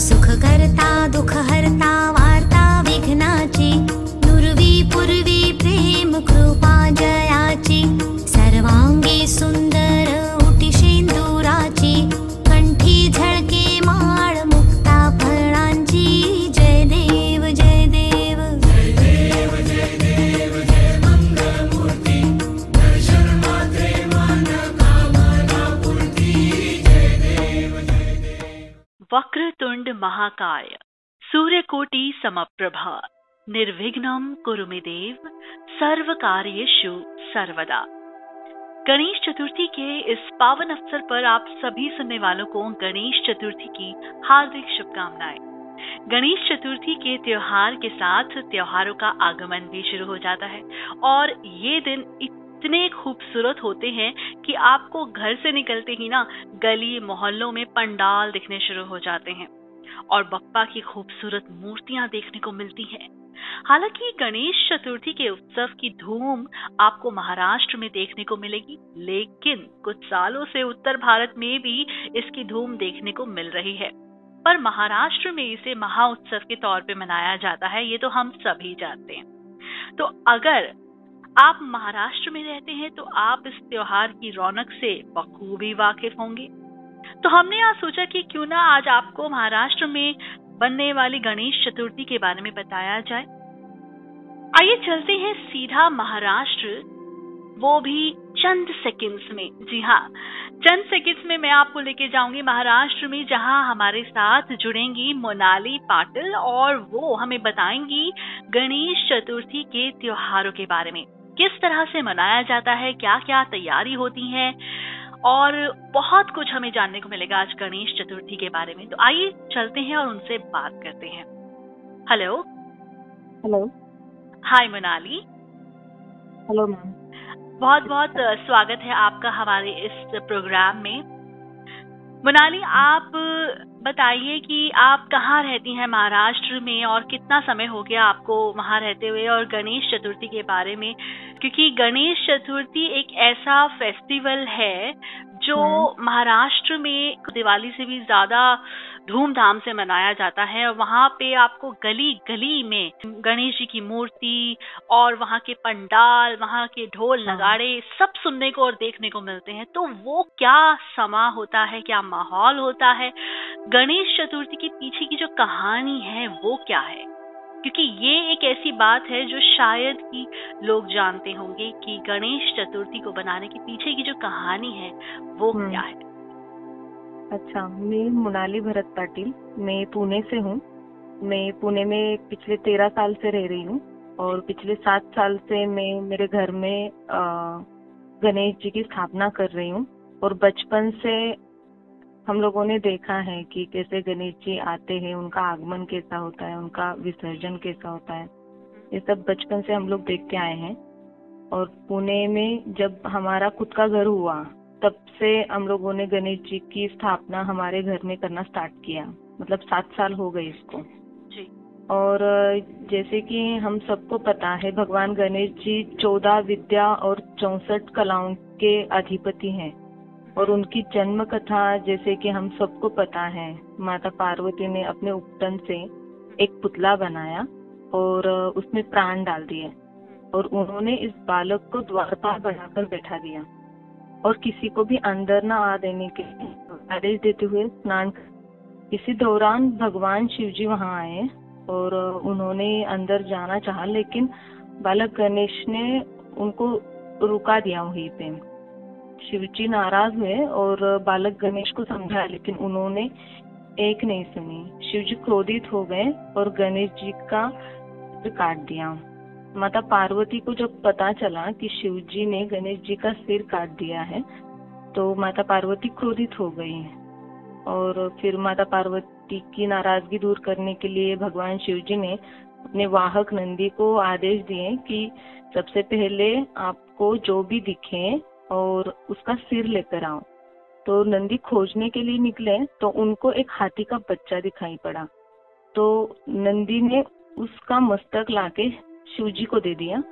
सुख करता दुख हरता वक्रतुंड महाकाय। सूर्यकोटि समप्रभा। निर्विघ्नं कुरु मे देव। सर्व कार्येषु सर्वदा। गणेश चतुर्थी के इस पावन अवसर पर आप सभी सुनने वालों को गणेश चतुर्थी की हार्दिक शुभकामनाएँ। गणेश चतुर्थी के त्योहार के साथ त्योहारों का आगमन भी शुरू हो जाता है और ये दिन इतने खूबसूरत होते हैं कि आपको घर से निकलते ही ना गली मोहल्लों में पंडाल दिखने शुरू हो जाते हैं। और बप्पा की खूबसूरत मूर्तियाँ देखने को मिलती हैं। हालाँकि गणेश चतुर्थी के उत्सव की धूम आपको महाराष्ट्र में देखने को मिलेगी, लेकिन कुछ सालों से उत्तर भारत में भी इसकी धूम देखने को मिल रही है। पर महाराष्ट्र में इसे महा उत्सव के तौर पे मनाया जाता है, ये तो हम सभी जानते हैं। तो अगर आप महाराष्ट्र में रहते हैं तो आप इस त्योहार की रौनक से बखूबी वाकिफ होंगे। तो हमने आज सोचा कि क्यों ना आज आपको महाराष्ट्र में बनने वाली गणेश चतुर्थी के बारे में बताया जाए। आइए चलते हैं सीधा महाराष्ट्र, वो भी चंद सेकंड्स में। जी हाँ चंद सेकंड्स में मैं आपको लेके जाऊँगी महाराष्ट्र में, जहाँ हमारे साथ जुड़ेंगी मोनाली पाटिल और वो हमें बताएँगी गणेश चतुर्थी के त्योहारों के बारे में। किस तरह से मनाया जाता है क्या क्या तैयारी होती है और बहुत कुछ हमें जानने को मिलेगा आज गणेश चतुर्थी के बारे में। तो आइए चलते हैं और उनसे बात करते हैं। Hello hello hi Manali. Hello ma'am बहुत बहुत स्वागत है आपका हमारे इस प्रोग्राम में। मनाली आप बताइए कि आप कहाँ रहती हैं महाराष्ट्र में और कितना समय हो गया आपको वहाँ रहते हुए और गणेश चतुर्थी के बारे में? क्योंकि गणेश चतुर्थी एक ऐसा फेस्टिवल है जो महाराष्ट्र में दिवाली से भी ज़्यादा धूमधाम से मनाया जाता है और वहाँ पे आपको गली गली में गणेश जी की मूर्ति और वहाँ के पंडाल वहाँ के ढोल हाँ। नगाड़े सब सुनने को और देखने को मिलते हैं तो वो क्या समा होता है क्या माहौल होता है गणेश चतुर्थी के पीछे की जो कहानी है वो क्या है क्योंकि ये एक ऐसी बात है जो शायद ही लोग जानते होंगे कि गणेश चतुर्थी को बनाने के पीछे की जो कहानी है वो हम्म। क्या है अच्छा मैं मोनाली भरत पाटिल, मैं पुणे से हूँ। मैं पुणे में पिछले तेरह साल से रह रही हूँ और पिछले सात साल से मैं मेरे घर में गणेश जी की स्थापना कर रही हूँ और बचपन से हम लोगों ने देखा है कि कैसे गणेश जी आते हैं, उनका आगमन कैसा होता है, उनका विसर्जन कैसा होता है। ये सब बचपन से हम लोग देख के आए हैं और पुणे में जब हमारा खुद का घर हुआ तब से हम लोगों ने गणेश जी की स्थापना हमारे घर में करना स्टार्ट किया। मतलब सात साल हो गए इसको। जी। और जैसे कि हम सबको पता है भगवान गणेश जी चौदह विद्या और चौसठ कलाओं के अधिपति हैं। और उनकी जन्म कथा जैसे कि हम सबको पता है माता पार्वती ने अपने उपटन से एक पुतला बनाया और उसमें प्राण डाल दिए। और उन्होंने इस बालक को द्वारपाल बनाकर बैठा दिया। और किसी को भी अंदर न आ देने के आदेश देते हुए स्नान इसी दौरान भगवान शिव जी वहाँ आए और उन्होंने अंदर जाना चाहा, लेकिन बालक गणेश ने उनको रुका दिया वहीं पे। शिव जी नाराज़ हुए और बालक गणेश को समझाया, लेकिन उन्होंने एक नहीं सुनी। शिव जी क्रोधित हो गए और गणेश जी का काट दिया। माता पार्वती को जब पता चला कि शिव जी ने गणेश जी का सिर काट दिया है तो माता पार्वती क्रोधित हो गई और फिर माता पार्वती की नाराज़गी दूर करने के लिए भगवान शिव जी ने अपने वाहक नंदी को आदेश दिए कि सबसे पहले आपको जो भी दिखे और उसका सिर लेकर आओ। तो नंदी खोजने के लिए निकले तो उनको एक हाथी का बच्चा दिखाई पड़ा। तो नंदी ने उसका मस्तक लाके शिव जी को दे दिया।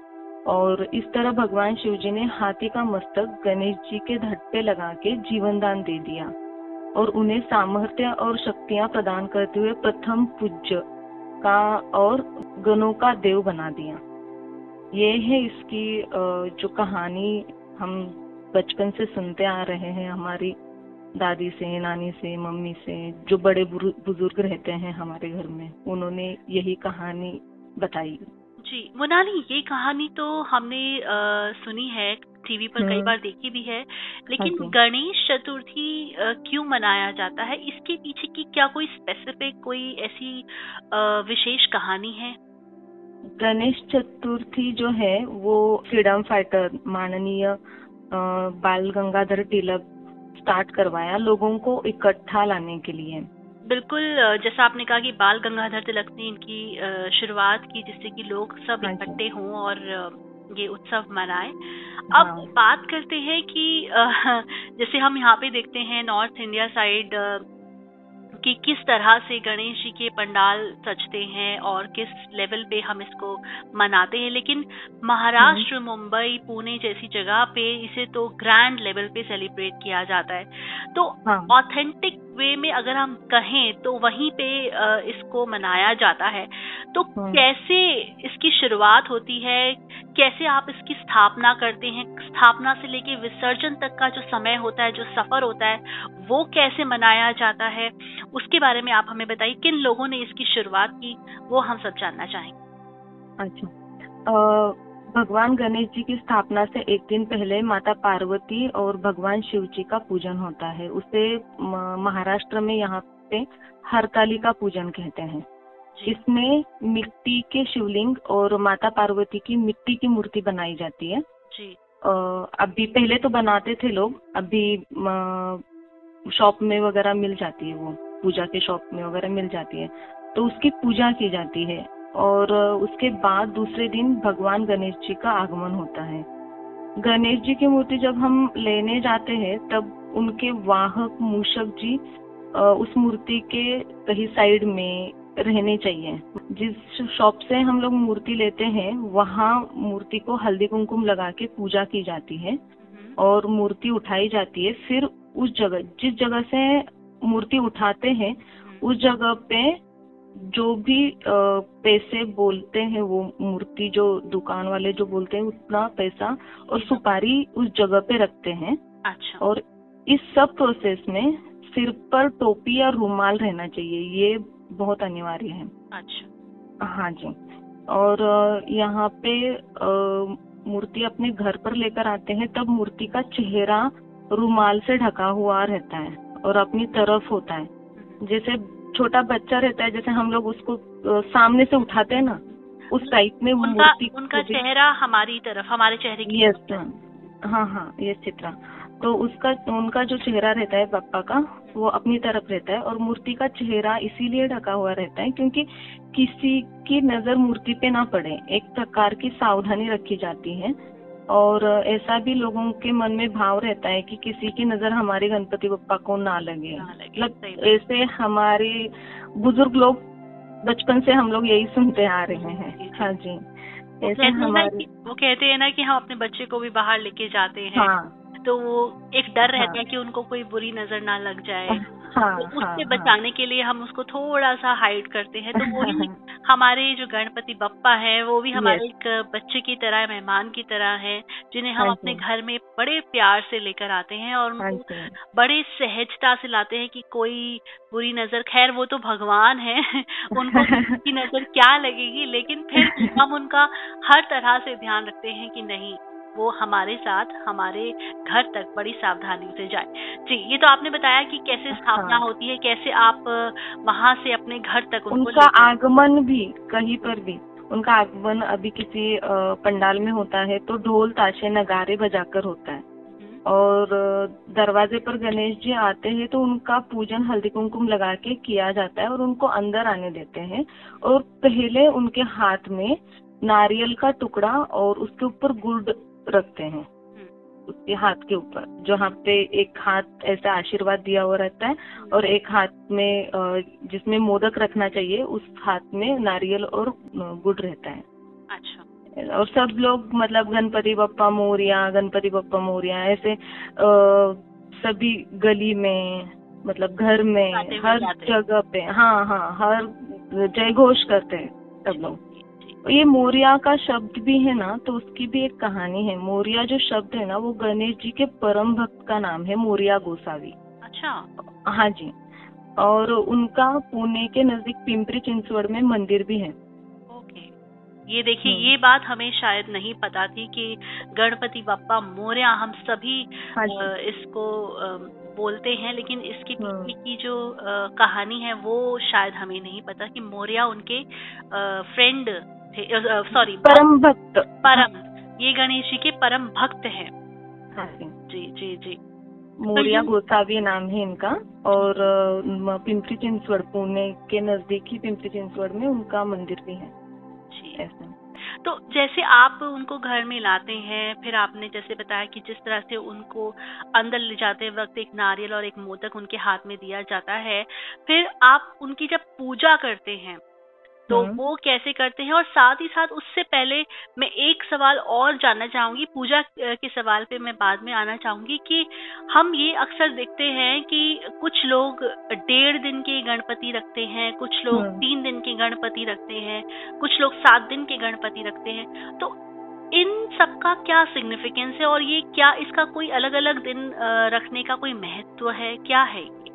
और इस तरह भगवान शिव जी ने हाथी का मस्तक गणेश जी के धड़ पे लगा के जीवन दान दे दिया और उन्हें सामर्थ्य और शक्तियाँ प्रदान करते हुए प्रथम पूज्य का और गणों का देव बना दिया। ये है इसकी जो कहानी हम बचपन से सुनते आ रहे हैं हमारी दादी से, नानी से, मम्मी से, जो बड़े बुज़ुर्ग रहते हैं हमारे घर में, उन्होंने यही कहानी बताई। जी मोनाली ये कहानी तो हमने अ, सुनी है टीवी पर कई हम्म। बार देखी भी है लेकिन हाँ गणेश चतुर्थी क्यों मनाया जाता है? इसके पीछे की क्या कोई स्पेसिफिक कोई ऐसी विशेष कहानी है? गणेश चतुर्थी जो है वो फ्रीडम फाइटर माननीय बाल गंगाधर तिलक स्टार्ट करवाया लोगों को इकट्ठा लाने के लिए। बिल्कुल जैसा आपने कहा कि बाल गंगाधर तिलक ने इनकी शुरुआत की जिससे कि लोग सब हाँ इकट्ठे हों और ये उत्सव मनाएँ। अब हाँ। बात करते हैं कि जैसे हम यहाँ पे देखते हैं नॉर्थ इंडिया साइड कि किस तरह से गणेश जी के पंडाल सजते हैं और किस लेवल पे हम इसको मनाते हैं। लेकिन महाराष्ट्र मुंबई पुणे जैसी जगह पे इसे तो ग्रैंड लेवल पे सेलिब्रेट किया जाता है। तो हाँ। ऑथेंटिक वे में अगर हम कहें तो वहीं पे इसको मनाया जाता है। तो हम्म। कैसे इसकी शुरुआत होती है? कैसे आप इसकी स्थापना करते हैं? स्थापना से लेके विसर्जन तक का जो समय होता है जो सफ़र होता है वो कैसे मनाया जाता है? उसके बारे में आप हमें बताइए किन लोगों ने इसकी शुरुआत की वो हम सब जानना चाहेंगे। अच्छा। भगवान गणेश जी की स्थापना से एक दिन पहले माता पार्वती और भगवान शिव जी का पूजन होता है। उसे महाराष्ट्र में यहाँ पे हरतालिका पूजन कहते हैं। इसमें मिट्टी के शिवलिंग और माता पार्वती की मिट्टी की मूर्ति बनाई जाती है। जी। अभी पहले तो बनाते थे लोग अभी शॉप में वगैरह मिल जाती है वो पूजा के शॉप में वगैरह मिल जाती है। तो उसकी पूजा की जाती है। और उसके बाद दूसरे दिन भगवान गणेश जी का आगमन होता है। गणेश जी की मूर्ति जब हम लेने जाते हैं तब उनके वाहक मूषक जी उस मूर्ति के कहीं साइड में रहने चाहिए। जिस शॉप से हम लोग मूर्ति लेते हैं वहाँ मूर्ति को हल्दी कुमकुम लगा के पूजा की जाती है हम्म, और मूर्ति उठाई जाती है। फिर उस जगह जिस जगह से मूर्ति उठाते हैं हम्म, उस जगह पे जो भी पैसे बोलते हैं वो मूर्ति जो दुकान वाले जो बोलते हैं उतना पैसा और सुपारी उस जगह पे रखते हैं। अच्छा। और इस सब प्रोसेस में सिर पर टोपी या रुमाल रहना चाहिए ये बहुत अनिवार्य है। अच्छा। हाँ जी। और यहाँ पे मूर्ति अपने घर पर लेकर आते हैं तब मूर्ति का चेहरा रुमाल से ढका हुआ रहता है और अपनी तरफ़ होता है। हम्म, जैसे छोटा बच्चा रहता है जैसे हम लोग उसको सामने से उठाते हैं ना उस टाइप में उनका उनका चेहरा हमारी तरफ़ हमारे चेहरे की यस हाँ हाँ ये चित्रा। तो उसका उनका जो चेहरा रहता है पप्पा का वो अपनी तरफ़ रहता है और मूर्ति का चेहरा इसीलिए ढका हुआ रहता है क्योंकि किसी की नज़र मूर्ति पे ना पड़े। एक प्रकार की सावधानी रखी जाती है। और ऐसा भी लोगों के मन में भाव रहता है कि किसी की नज़र हमारे गणपति बप्पा को ना लगे। मतलब ऐसे हमारे बुज़ुर्ग लोग बचपन से हम लोग यही सुनते आ रहे हैं। हाँ जी ऐसे हमारे वो कहते हैं ना कि हम अपने बच्चे को भी बाहर लेके जाते हैं हाँ। तो वो एक डर रहता हाँ। है कि उनको कोई बुरी नज़र ना लग जाए। हाँ तो हाँ उससे हाँ। बचाने के लिए हम उसको थोड़ा सा हाइड करते हैं। तो वही हमारे जो गणपति बप्पा है वो भी हमारे एक बच्चे की तरह मेहमान की तरह है जिन्हें हम हाँ अपने घर में बड़े प्यार से लेकर आते हैं और हाँ उनको बड़े सहजता से लाते हैं कि कोई बुरी नज़र खैर वो तो भगवान है उनको की नज़र क्या लगेगी? लेकिन फिर हम उनका हर तरह से ध्यान रखते हैं कि नहीं वो हमारे साथ हमारे घर तक बड़ी सावधानी से जाए। जी ये तो आपने बताया कि कैसे स्थापना हाँ। होती है कैसे आप वहाँ से अपने घर तक उनको उनका आगमन भी कहीं पर भी उनका आगमन अभी किसी पंडाल में होता है तो ढोल ताशे नगारे बजाकर होता है। हम्म, और दरवाजे पर गणेश जी आते हैं तो उनका पूजन हल्दी कुमकुम लगा के किया जाता है और उनको अंदर आने देते हैं। और पहले उनके हाथ में नारियल का टुकड़ा और उसके ऊपर गुड़ रखते हैं। हम्म, उसके हाथ के ऊपर जहाँ पे एक हाथ ऐसा आशीर्वाद दिया हुआ रहता है और एक हाथ में जिसमें मोदक रखना चाहिए उस हाथ में नारियल और गुड़ रहता है। अच्छा। और सब लोग मतलब गणपति बप्पा मोरिया गणपति बप्पा मोरिया ऐसे अ, सभी गली में मतलब घर में हर जगह पे हाँ हाँ हर जय घोष करते हैं सब लोग। ये मोरिया का शब्द भी है ना तो उसकी भी एक कहानी है। मोरिया जो शब्द है ना वो गणेश जी के परम भक्त का नाम है मोरिया गोसावी। अच्छा। हाँ जी। और उनका पुणे के नज़दीक पिंपरी चिंचवड़ में मंदिर भी है। ओके। ये देखिए हम्म। ये बात हमें शायद नहीं पता थी कि गणपति बापा मोरया हम सभी हाँ इसको बोलते हैं लेकिन इसके। पीछे की जो कहानी है वो शायद हमें नहीं पता कि मोरया उनके फ्रेंड थे सॉरी परम भक्त। परम। ये गणेश जी के परम भक्त हैं। हाँ जी जी जी। जी मोरिया गोसावी नाम है इनका और पिंपरी चिंचवड़ पुणे के नज़दीक ही पिंपरी चिंचवड़ में उनका मंदिर भी है। जी। ऐसा। तो जैसे आप उनको घर में लाते हैं फिर आपने जैसे बताया कि जिस तरह से उनको अंदर ले जाते वक्त एक नारियल और एक मोदक उनके हाथ में दिया जाता है फिर आप उनकी जब पूजा करते हैं तो हम्म। वो कैसे करते हैं और साथ ही साथ उससे पहले मैं एक सवाल और जानना चाहूँगी पूजा के सवाल पे मैं बाद में आना चाहूँगी कि हम ये अक्सर देखते हैं कि कुछ लोग डेढ़ दिन के गणपति रखते हैं कुछ लोग हम्म। तीन दिन के गणपति रखते हैं कुछ लोग सात दिन के गणपति रखते हैं तो इन सब का क्या सिग्निफिकेंस है और ये क्या इसका कोई अलग अलग दिन रखने का कोई महत्व है क्या है ये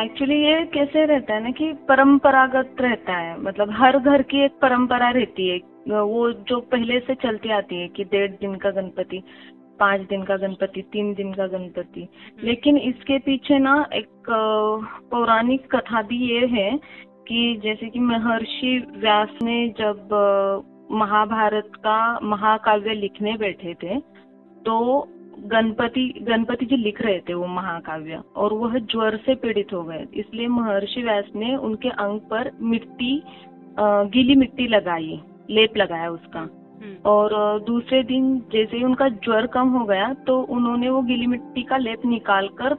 एक्चुअली ये कैसे रहता है ना कि परंपरागत रहता है। मतलब हर घर की एक परंपरा रहती है। वो जो पहले से चलती आती है कि डेढ़ दिन का गणपति पाँच दिन का गणपति तीन दिन का गणपति। लेकिन इसके पीछे ना एक पौराणिक कथा भी ये है कि जैसे कि महर्षि व्यास ने जब महाभारत का महाकाव्य लिखने बैठे थे तो गणपति गणपति जी लिख रहे थे वो महाकाव्य और वह ज्वर से पीड़ित हो गए। इसलिए महर्षि व्यास ने उनके अंग पर मिट्टी गीली मिट्टी लगाई लेप लगाया उसका। हम्म, और दूसरे दिन जैसे ही उनका ज्वर कम हो गया तो उन्होंने वो गीली मिट्टी का लेप निकाल कर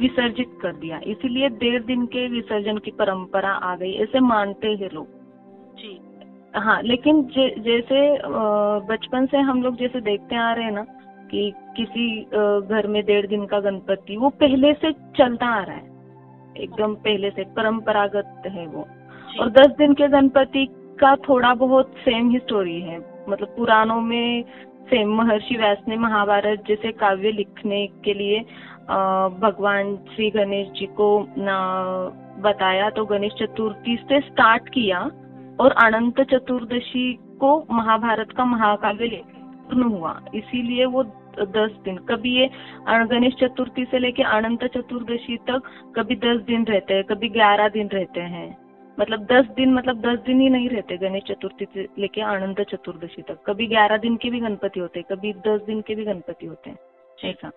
विसर्जित कर दिया। इसीलिए डेढ़ दिन के विसर्जन की परंपरा आ गई ऐसे मानते हैं लोग। जी। हाँ लेकिन जे, जैसे बचपन से हम लोग जैसे देखते आ रहे हैं ना कि किसी घर में डेढ़ दिन का गणपति वो पहले से चलता आ रहा है। एकदम पहले से परंपरागत है वो। और दस दिन के गणपति का थोड़ा बहुत सेम ही स्टोरी है। मतलब पुराणों में सेम महर्षि व्यास ने महाभारत जैसे काव्य लिखने के लिए भगवान श्री गणेश जी को न, बताया तो गणेश चतुर्थी से स्टार्ट किया और अनंत चतुर्दशी को महाभारत का महाकाव्य लिख- पूर्ण हुआ। इसीलिए वो दस दिन। कभी ये गणेश चतुर्थी से लेके अनंत चतुर्दशी तक कभी दस दिन रहते हैं कभी ग्यारह दिन रहते हैं। मतलब दस दिन मतलब दस दिन ही नहीं रहते गणेश चतुर्थी से लेके अनंत चतुर्दशी तक। कभी ग्यारह दिन के भी गणपति होते हैं कभी दस दिन के भी गणपति होते हैं। ऐसा।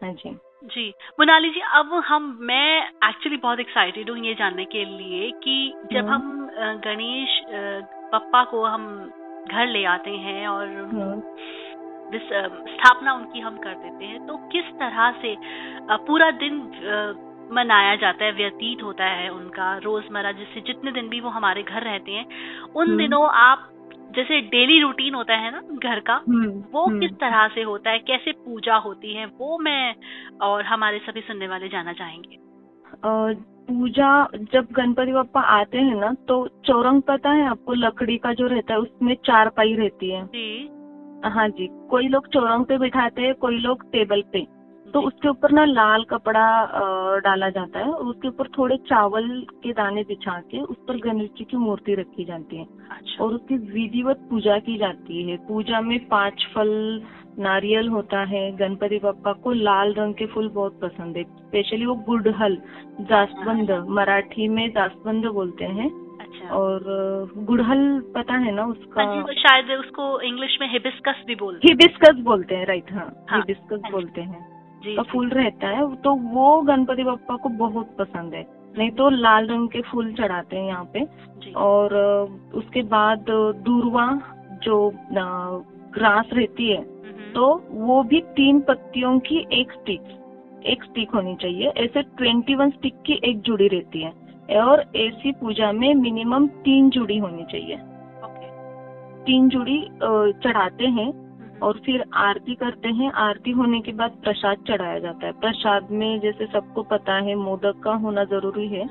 हाँ जी। जी। मोनाली जी अब हम मैं एक्चुअली बहुत एक्साइटेड हूँ ये जानने के लिए कि जब हम्म। हम गणेश पप्पा को हम घर ले आते हैं और अ, स्थापना उनकी हम कर देते हैं तो किस तरह से पूरा दिन मनाया जाता है व्यतीत होता है उनका रोज़मर्रा जिससे जितने दिन भी वो हमारे घर रहते हैं उन हम्म। दिनों आप जैसे डेली रूटीन होता है ना घर का हम्म, वो। किस तरह से होता है कैसे पूजा होती है वो मैं और हमारे सभी सुनने वाले जाना चाहेंगे पूजा जब गणपति बप्पा आते हैं ना तो चौरंग पता है आपको? लकड़ी का जो रहता है उसमें चार पाई रहती है। जी। हाँ जी। कोई लोग चौरंग पे बिठाते हैं कोई लोग टेबल पे। तो उसके ऊपर ना लाल कपड़ा डाला जाता है और उसके ऊपर थोड़े चावल के दाने बिछा के उस पर गणेश जी की मूर्ति रखी जाती है। अच्छा। और उसकी विधिवत पूजा की जाती है। पूजा में पाँच फल नारियल होता है गणपति बप्पा को लाल रंग के फूल बहुत पसंद है स्पेशली वो गुड़हल जासवंद मराठी में जासवंद बोलते हैं। अच्छा। और गुड़हल पता है ना उसका? हाँ वो शायद उसको इंग्लिश में हिबिस्कस भी बोलते हैं। हिबिस्कस बोलते हैं राइट हाँ हाँ, हिबिस्कस हाँ बोलते हैं। का फूल रहता है तो वो गणपति बप्पा को बहुत पसंद है। नहीं तो लाल रंग के फूल चढ़ाते हैं यहाँ पे। और उसके बाद दूरवा जो ग्रास रहती है तो वो भी तीन पत्तियों की एक स्टिक एक स्टिक होनी चाहिए। ऐसे ट्वेंटी वन स्टिक की एक जुड़ी रहती है और ऐसी पूजा में मिनिमम तीन जुड़ी होनी चाहिए। तीन जुड़ी चढ़ाते हैं हम्म, और फिर आरती करते हैं। आरती होने के बाद प्रसाद चढ़ाया जाता है। प्रसाद में जैसे सबको पता है मोदक का होना ज़रूरी है।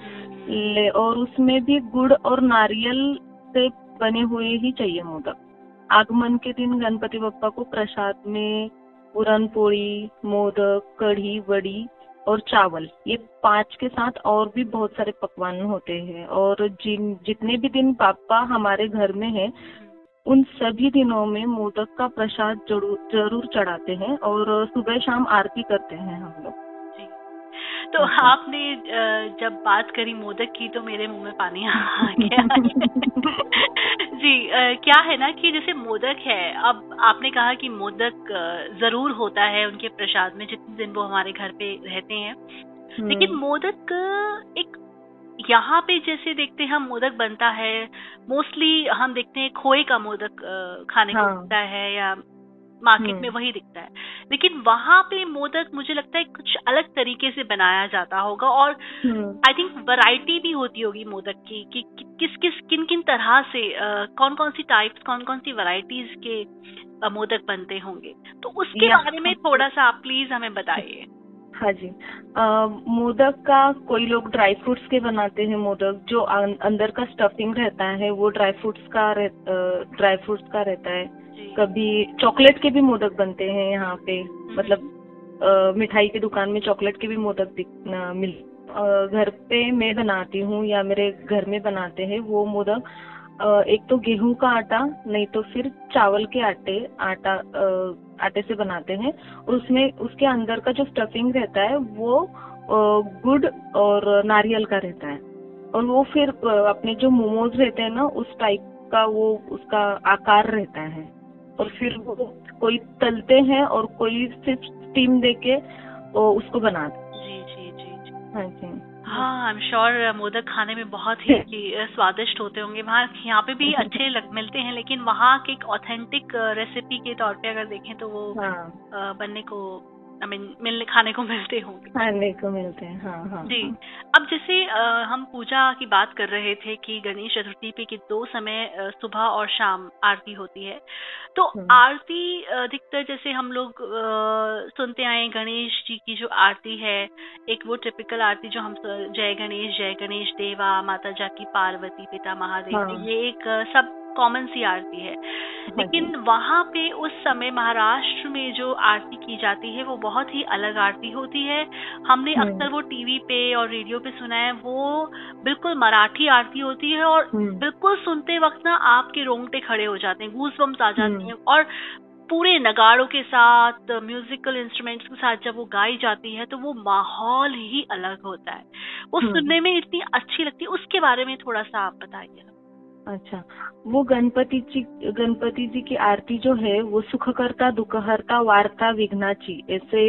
ले और उसमें भी गुड़ और नारियल से बने हुए ही चाहिए मोदक। आगमन के दिन गणपति बप्पा को प्रसाद में पूरन पोड़ी मोदक, कढ़ी बड़ी और चावल, ये पाँच के साथ और भी बहुत सारे पकवान होते हैं। और जिन, जितने भी दिन पापा हमारे घर में है, उन सभी दिनों में मोदक का प्रसाद ज़रूर ज़रूर चढ़ाते हैं और सुबह शाम आरती करते हैं हम लोग। तो अच्छा। आपने जब बात करी मोदक की तो मेरे मुँह में पानी आ गया जी क्या है ना कि जैसे मोदक है अब आपने कहा कि मोदक ज़रूर होता है उनके प्रसाद में जितने दिन वो हमारे घर पे रहते हैं लेकिन हम्म, मोदक एक यहाँ पे जैसे देखते हैं हम मोदक बनता है मोस्टली हम देखते हैं खोए का मोदक खाने को हाँ। मिलता है या मार्केट हम्म। में वही दिखता है। लेकिन वहाँ पे मोदक मुझे लगता है कुछ अलग तरीके से बनाया जाता होगा और आई थिंक वैरायटी भी होती होगी मोदक की कि कि- किस किस किन किन तरह से कौन कौन सी टाइप्स कौन कौन सी वैरायटीज के मोदक बनते होंगे। तो उसके बारे में थोड़ा सा आप प्लीज़ हमें बताइए। हाँ जी। मोदक का कोई लोग ड्राई फ्रूट्स के बनाते हैं मोदक जो अं- अंदर का स्टफिंग रहता है वो ड्राई फ्रूट्स का ड्राई फ्रूट्स का रहता है। कभी चॉकलेट के भी मोदक बनते हैं यहाँ पे मतलब अ, मिठाई की दुकान में चॉकलेट के भी मोदक मिल घर पे मैं बनाती हूँ या मेरे घर में बनाते हैं वो मोदक एक तो गेहूँ का आटा नहीं तो फिर चावल के आटे आटा आटे से बनाते हैं और उसमें उसके अंदर का जो स्टफिंग रहता है वो गुड़ और नारियल का रहता है। और वो फिर अपने जो मोमोज रहते हैं ना उस टाइप का वो उसका आकार रहता है। और फिर वो कोई तलते हैं और कोई सिर्फ़ स्टीम देके वो उसको बनाते जी जी जी जी। हाँ जी। हाँ आई एम श्योर मोदक खाने में बहुत ही स्वादिष्ट होते होंगे। वहाँ यहाँ पे भी अच्छे लग मिलते हैं लेकिन वहाँ के एक ऑथेंटिक रेसिपी के तौर पे अगर देखें तो वो हाँ। बनने को आई मीन मिलने खाने को मिलते होंगे खाने को मिलते हैं हाँ हाँ जी अब जैसे हम पूजा की बात कर रहे थे कि गणेश चतुर्थी पे कि दो समय सुबह और शाम आरती होती है तो हम्म। आरती अधिकतर जैसे हम लोग सुनते आए गणेश जी की जो आरती है एक वो टिपिकल आरती जो हम जय गणेश जय गणेश देवा माता जा की पार्वती पिता महादेव हाँ। ये एक सब कॉमन सी आरती है हाँ लेकिन वहाँ पे उस समय महाराष्ट्र में जो आरती की जाती है वो बहुत ही अलग आरती होती है हमने हम्म। अक्सर वो टीवी पे और रेडियो पे सुना है वो बिल्कुल मराठी आरती होती है और हम्म। बिल्कुल सुनते वक्त ना आपके रोंगटे खड़े हो जाते हैं गूस बम्स आ जाते। हैं और पूरे नगाड़ों के साथ म्यूजिकल इंस्ट्रूमेंट्स के साथ जब वो गाई जाती है तो वो माहौल ही अलग होता है वो। सुनने में इतनी अच्छी लगती है उसके बारे में थोड़ा सा आप बताइए अच्छा वो गणपति जी गणपति जी की आरती जो है वो सुखकर्ता दुखहर्ता वार्ता विघ्नाची ऐसे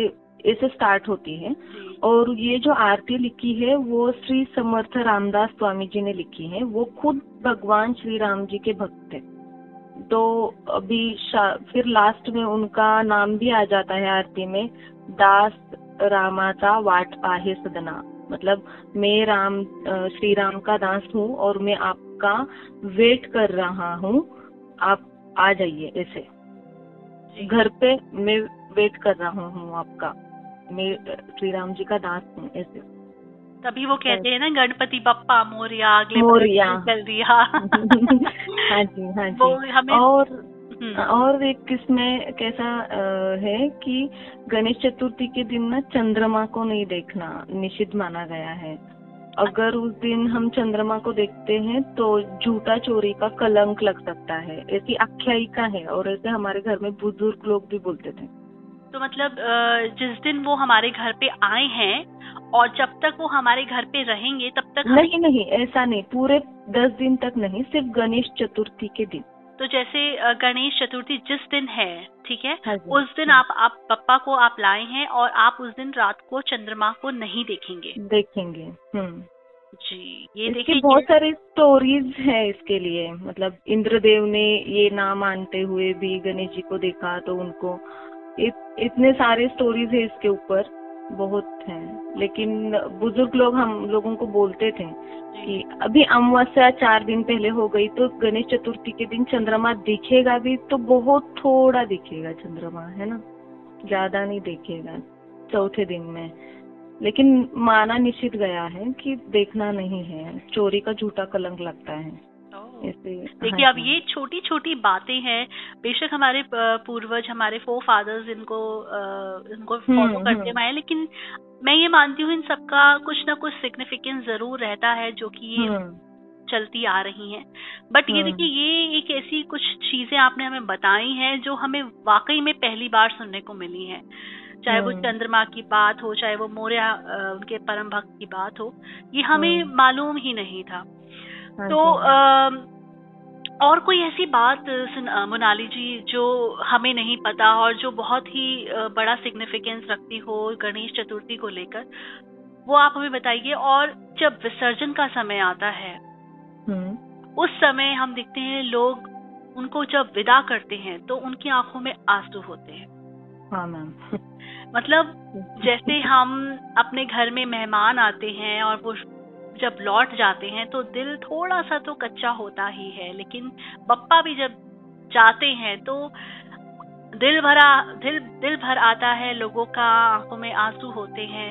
ऐसे स्टार्ट होती है। और ये जो आरती लिखी है वो श्री समर्थ रामदास स्वामी जी ने लिखी है। वो खुद भगवान श्री राम जी के भक्त थे तो अभी फिर लास्ट में उनका नाम भी आ जाता है आरती में दास रामाचा वाट पाहे सदना। मतलब मैं राम श्री राम का दास हूँ और मैं आपका वेट कर रहा हूँ। आप आ जाइए ऐसे घर पे मैं वेट कर रहा हूँ आपका। मैं श्री राम जी का दास हूँ ऐसे। तभी वो कहते हैं ना गणपति बप्पा मोरिया अगले मोरिया। चल दिया हाँ। जी हाँ वो जी हमें और हम्म, और एक किसमें कैसा है कि गणेश चतुर्थी के दिन ना चंद्रमा को नहीं देखना निषिद्ध माना गया है। अगर उस दिन हम चंद्रमा को देखते हैं तो झूठा चोरी का कलंक लग सकता है। ऐसी आख्यायिका है और ऐसे हमारे घर में बुज़ुर्ग लोग भी बोलते थे। तो मतलब जिस दिन वो हमारे घर पे आए हैं और जब तक वो हमारे घर पे रहेंगे तब तक नहीं नहीं ऐसा नहीं। पूरे दस दिन तक नहीं सिर्फ़ गणेश चतुर्थी के दिन। तो जैसे गणेश चतुर्थी जिस दिन है ठीक है हाँ उस दिन आप आप पप्पा को आप लाए हैं और आप उस दिन रात को चंद्रमा को नहीं देखेंगे। देखेंगे हम्म। जी ये देखिए बहुत सारे स्टोरीज है इसके लिए मतलब इंद्रदेव ने ये ना मानते हुए भी गणेश जी को देखा तो उनको इत, इतने सारे स्टोरीज है इसके ऊपर। बहुत हैं। लेकिन बुज़ुर्ग लोग हम लोगों को बोलते थे कि अभी अमावस्या चार दिन पहले हो गई तो गणेश चतुर्थी के दिन चंद्रमा दिखेगा भी तो बहुत थोड़ा दिखेगा चंद्रमा, है ना? ज़्यादा नहीं दिखेगा चौथे दिन में। लेकिन माना निश्चित गया है कि देखना नहीं है। चोरी का झूठा कलंक लगता है। देखिए हाँ अब ये छोटी छोटी बातें हैं बेशक हमारे पूर्वज हमारे फो फादर्स इनको इनको हम्म, फॉलो करते हम्म। हुए लेकिन मैं ये मानती हूँ इन सबका कुछ ना कुछ सिग्निफिकेंस ज़रूर रहता है जो कि ये हम्म, चलती आ रही हैं बट ये हम्म। देखिए ये एक ऐसी कुछ चीज़ें आपने हमें बताई हैं जो हमें वाकई में पहली बार सुनने को मिली हैं चाहे वो हम्म। चंद्रमा की बात हो चाहे वो मौर्य उनके परम भक्त की बात हो ये हमें हम्म। मालूम ही नहीं था हाँ तो। अम, और कोई ऐसी बात मोनाली जी जो हमें नहीं पता और जो बहुत ही बड़ा सिग्निफिकेंस रखती हो गणेश चतुर्थी को लेकर वो आप हमें बताइए। और जब विसर्जन का समय आता है हम्म, उस समय हम देखते हैं लोग उनको जब विदा करते हैं तो उनकी आँखों में आँसू होते हैं। हाँ मैम। मतलब जैसे हम अपने घर में मेहमान आते हैं और वो जब लौट जाते हैं तो दिल थोड़ा सा तो कच्चा होता ही है, लेकिन बप्पा भी जब जाते हैं तो दिल भरा, दिल दिल भर आता है, लोगों का आँखों में आँसू होते हैं।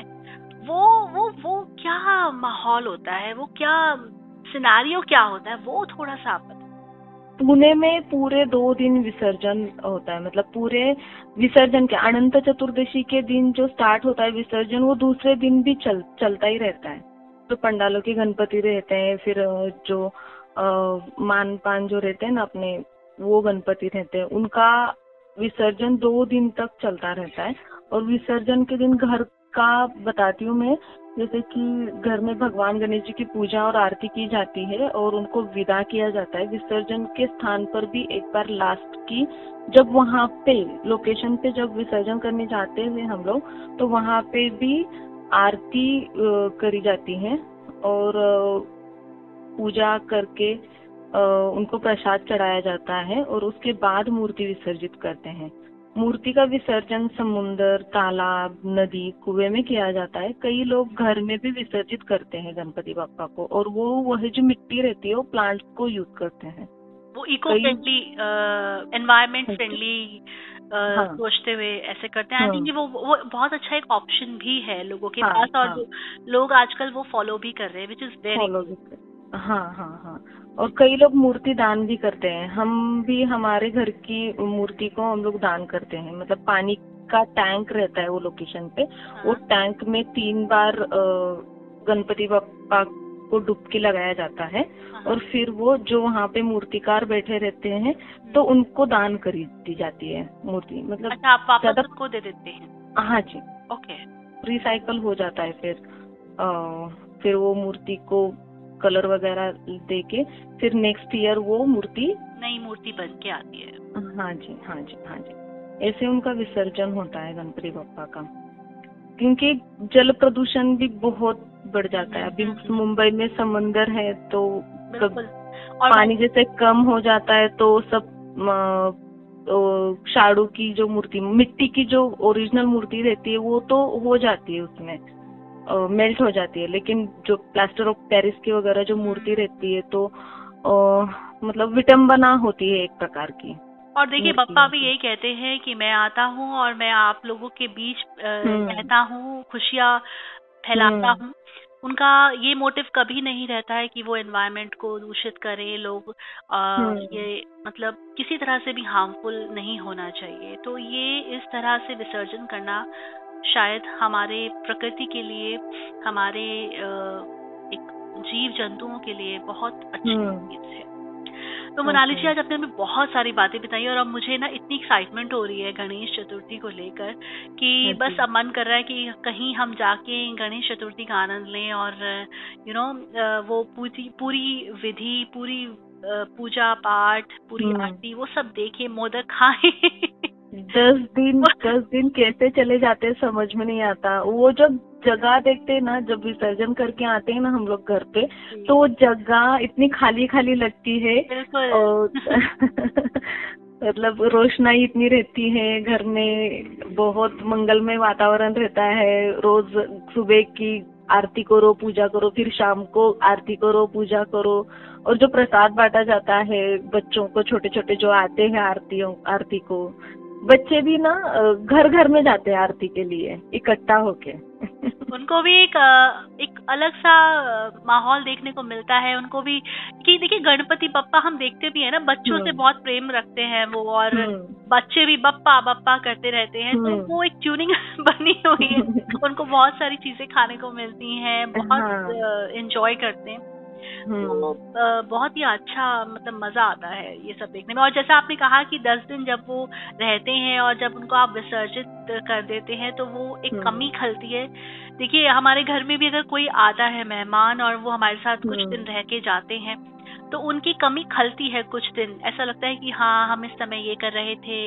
वो वो वो क्या माहौल होता है? वो क्या सिनारियो क्या होता है? वो थोड़ा सा आप। पुणे में पूरे दो दिन विसर्जन होता है मतलब पूरे विसर्जन के, अनंत चतुर्दशी के दिन जो स्टार्ट होता है विसर्जन, वो दूसरे दिन भी चल, चलता ही रहता है। तो पंडालों के गणपति रहते हैं, फिर जो मान पान जो रहते हैं ना अपने, वो गणपति रहते हैं। उनका विसर्जन दो दिन तक चलता रहता है और विसर्जन के दिन घर का बताती हूँ मैं, जैसे कि घर में भगवान गणेश जी की पूजा और आरती की जाती है और उनको विदा किया जाता है। विसर्जन के स्थान पर भी एक बार लास्ट की, जब वहाँ पे लोकेशन पे जब विसर्जन करने जाते हैं हम लोग तो वहाँ पे भी आरती करी जाती है और पूजा करके उनको प्रसाद चढ़ाया जाता है और उसके बाद मूर्ति विसर्जित करते हैं। मूर्ति का विसर्जन समुन्दर तालाब, नदी, कुएँ में किया जाता है। कई लोग घर में भी विसर्जित करते हैं गणपति बापा को और वो, वही जो मिट्टी रहती है, वो प्लांट को यूज़ करते हैं। वो इको फ्रेंडली एनवायरमेंट हाँ फ्रेंडली हाँ। सोचते हुए ऐसे करते हैं आई हाँ। थिंक वो वो बहुत अच्छा एक ऑप्शन भी है लोगों के हाँ, पास और हाँ। लोग आजकल वो फॉलो भी कर रहे हैं विच इज़ वेरी हाँ हाँ हाँ और कई लोग मूर्ति दान भी करते हैं हम भी हमारे घर की मूर्ति को हम लोग दान करते हैं मतलब पानी का टैंक रहता है वो लोकेशन पे हाँ. वो टैंक में तीन बार गणपति बप्पा को डुबकी लगाया जाता है और फिर वो जो वहाँ पे मूर्तिकार बैठे रहते हैं तो उनको दान कर दी जाती है मूर्ति मतलब अच्छा आप वापस उसको दे देते हैं? हाँ जी। ओके। रिसाइकल हो जाता है फिर अ, फिर वो मूर्ति को कलर वगैरह दे के फिर नेक्स्ट ईयर वो मूर्ति नई मूर्ति बन के आती है। हाँ जी हाँ जी हाँ जी। ऐसे उनका विसर्जन होता है गणपति बप्पा का। क्योंकि जल प्रदूषण भी बहुत बढ़ जाता है। अभी हम्म। मुंबई में समंदर है तो पानी जैसे कम हो जाता है तो सब तो शाड़ू की जो मूर्ति मिट्टी की जो ओरिजिनल मूर्ति रहती है वो तो हो जाती है उसमें मेल्ट हो जाती है। लेकिन जो प्लास्टर ऑफ़ पेरिस की वगैरह जो मूर्ति रहती है तो मतलब विटम्बना होती है एक प्रकार की। और देखिए पप्पा भी यही कहते हैं कि मैं आता हूँ और मैं आप लोगों के बीच हम्म। रहता हूँ खुशियाँ फैलाता हम्म। हूँ उनका ये मोटिव कभी नहीं रहता है कि वो एनवायरनमेंट को दूषित करें लोग अ, हम्म। ये मतलब किसी तरह से भी हार्मफुल नहीं होना चाहिए तो ये इस तरह से विसर्जन करना शायद हमारे प्रकृति के लिए हमारे अ, एक जीव जंतुओं के लिए बहुत अच्छी। चीज़ है तो मनाली जी आज आपने हमें बहुत सारी बातें बताई और अब मुझे ना इतनी एक्साइटमेंट हो रही है गणेश चतुर्थी को लेकर कि हाँ बस अब मन कर रहा है कि कहीं हम जाके गणेश चतुर्थी का आनंद लें और यू नो वो पूरी पूरी विधि पूरी पूजा पाठ पूरी हम्म। आरती वो सब देखें मोदक खाएँ। दस दिन दस दिन कैसे चले जाते हैं समझ में नहीं आता। वो जब जगह देखते हैं ना जब विसर्जन करके आते हैं ना हम लोग घर पे तो वो जगह इतनी खाली खाली लगती है। और मतलब रोशनाई इतनी रहती है घर में बहुत मंगलमय वातावरण रहता है। रोज सुबह की आरती करो पूजा करो फिर शाम को आरती करो पूजा करो। और जो प्रसाद बांटा जाता है बच्चों को छोटे छोटे जो आते हैं आरतियों आरती को बच्चे भी ना घर घर में जाते हैं आरती के लिए इकट्ठा होके। उनको भी एक एक अलग सा माहौल देखने को मिलता है उनको भी कि देखिए गणपति बप्पा हम देखते भी है ना बच्चों से हम्म। बहुत प्रेम रखते हैं वो और हम्म। बच्चे भी बप्पा बप्पा करते रहते हैं तो हम्म। वो एक ट्यूनिंग बनी हुई है उनको बहुत सारी चीज़ें खाने को मिलती हैं बहुत एंजॉय हाँ। करते हैं तो बहुत ही अच्छा मतलब मज़ा आता है ये सब देखने में। और जैसा आपने कहा कि दस दिन जब वो रहते हैं और जब उनको आप विसर्जित कर देते हैं तो वो एक कमी खलती है। देखिए हमारे घर में भी अगर कोई आता है मेहमान और वो हमारे साथ कुछ दिन रह के जाते हैं तो उनकी कमी खलती है कुछ दिन। ऐसा लगता है कि हाँ हम इस समय ये कर रहे थे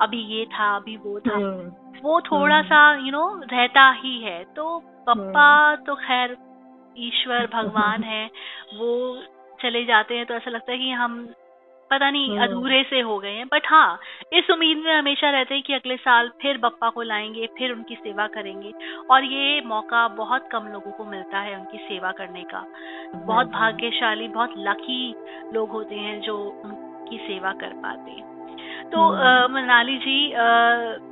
अभी ये था अभी वो था। वो थोड़ा सा यू you नो know, रहता ही है। तो पप्पा तो खैर ईश्वर भगवान है वो चले जाते हैं तो ऐसा लगता है कि हम पता नहीं हम्म। अधूरे से हो गए हैं बट हाँ इस उम्मीद में हमेशा रहते हैं कि अगले साल फिर बप्पा को लाएँगे फिर उनकी सेवा करेंगे और ये मौका बहुत कम लोगों को मिलता है उनकी सेवा करने का बहुत हम्म। भाग्यशाली बहुत लकी लोग होते हैं जो उनकी सेवा कर पाते हैं तो हम्म। मनाली जी आ,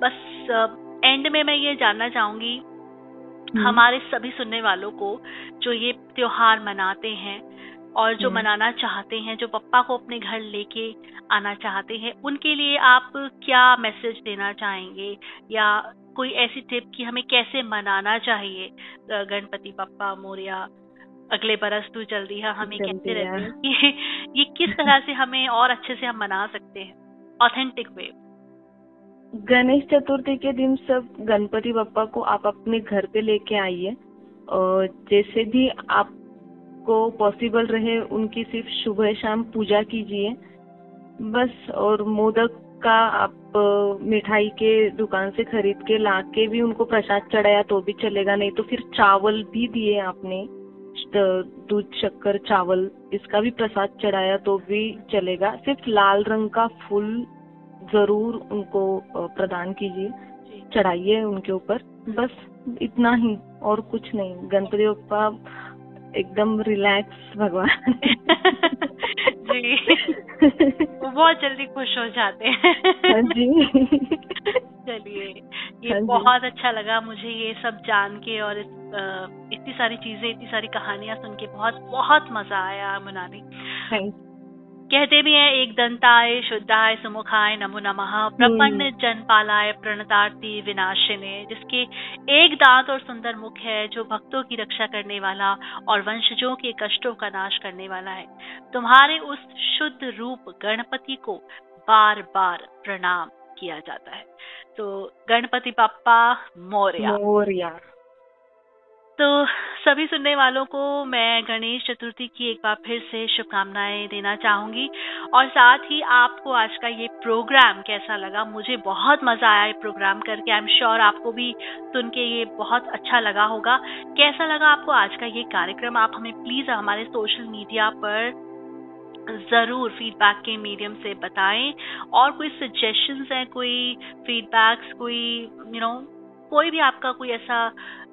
बस आ, एंड में मैं ये जानना चाहूँगी। हमारे सभी सुनने वालों को जो ये त्योहार मनाते हैं और जो हम्म। मनाना चाहते हैं जो पप्पा को अपने घर लेके आना चाहते हैं उनके लिए आप क्या मैसेज देना चाहेंगे? या कोई ऐसी टिप कि हमें कैसे मनाना चाहिए? गणपति पप्पा मोरिया अगले बरस तू जल्दी है हमें कैसे रहते हैं? ये, ये किस तरह से हमें और अच्छे से हम मना सकते हैं? ऑथेंटिक वे गणेश चतुर्थी के दिन सब गणपति बप्पा को आप अपने घर पे लेके आइए। और जैसे भी आपको पॉसिबल रहे, उनकी सिर्फ़ सुबह शाम पूजा कीजिए। बस, और मोदक का आप मिठाई के दुकान से खरीद के ला के भी उनको प्रसाद चढ़ाया तो भी चलेगा, नहीं तो फिर चावल भी दिए आपने। दूध, शक्कर, चावल, इसका भी प्रसाद चढ़ाया तो भी चलेगा। सिर्फ़ लाल रंग का फूल ज़रूर उनको प्रदान कीजिए। चढ़ाइए उनके ऊपर। बस इतना ही और कुछ नहीं। गणपति बप्पा एकदम रिलैक्स भगवान। जी। वो बहुत जल्दी खुश हो जाते हैं। हाँ जी। चलिए ये हाँ बहुत अच्छा लगा मुझे ये सब जान के और इतनी सारी चीज़ें इतनी सारी कहानियाँ सुन के। बहुत बहुत मज़ा आया मनाली कहते भी हैं एक दंताय शुद्धाय सुमुखाय नमो नमः प्रपन्न हम्म। जनपालाय प्रणतार्थी विनाशिने जिसके एक दांत और सुंदर मुख है जो भक्तों की रक्षा करने वाला और वंशजों के कष्टों का नाश करने वाला है। तुम्हारे उस शुद्ध रूप गणपति को बार बार प्रणाम किया जाता है। तो गणपति पप्पा मौर्य। मौर्य। तो सभी सुनने वालों को मैं गणेश चतुर्थी की एक बार फिर से शुभकामनाएँ देना चाहूँगी। और साथ ही आपको आज का ये प्रोग्राम कैसा लगा? मुझे बहुत मज़ा आया ये प्रोग्राम करके। आई एम श्योर आपको भी सुन के ये बहुत अच्छा लगा होगा। कैसा लगा आपको आज का ये कार्यक्रम? आप हमें प्लीज़ हमारे सोशल मीडिया पर ज़रूर फीडबैक के मीडियम से बताएँ। और कोई सजेशंस हैं कोई फीडबैक्स कोई यू you नो know, कोई भी आपका कोई ऐसा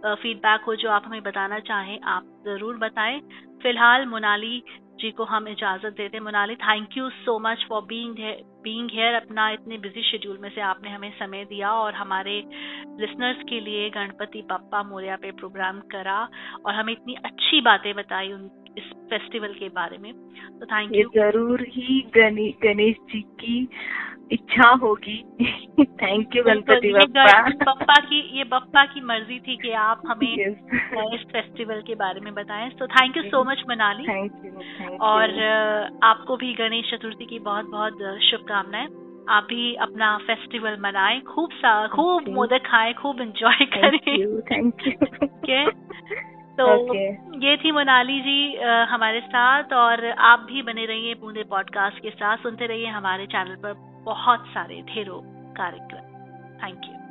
फीडबैक हो जो आप हमें बताना चाहें, आप ज़रूर बताएँ। फ़िलहाल मोनाली जी को हम इजाज़त देते हैं। Monali thank you so much for being being here अपना इतने बिज़ी शेड्यूल में से आपने हमें समय दिया और हमारे लिसनर्स के लिए गणपति पप्पा मोरिया पे प्रोग्राम करा और हमें इतनी अच्छी बातें बताई उन, इस फेस्टिवल के बारे में। तो थैंक यू ज़रूर ही गणेश जी की इच्छा होगी। Thank you Ganpati Bappa. बप्पा की ये बप्पा की मर्ज़ी थी कि आप हमें इस फेस्टिवल के बारे में बताएँ। तो thank you so much Manali. Thank you और आपको भी गणेश चतुर्थी की बहुत बहुत शुभकामनाएँ। आप भी अपना फेस्टिवल मनाएँ। खूब सा खूब मोदक खाएँ खूब एंजॉय करें। थैंक यू तो okay. ये थी मोनाली जी आ, हमारे साथ और आप भी बने रहिए बूंदे पॉडकास्ट के साथ सुनते रहिए हमारे चैनल पर बहुत सारे ढेरों कार्यक्रम थैंक यू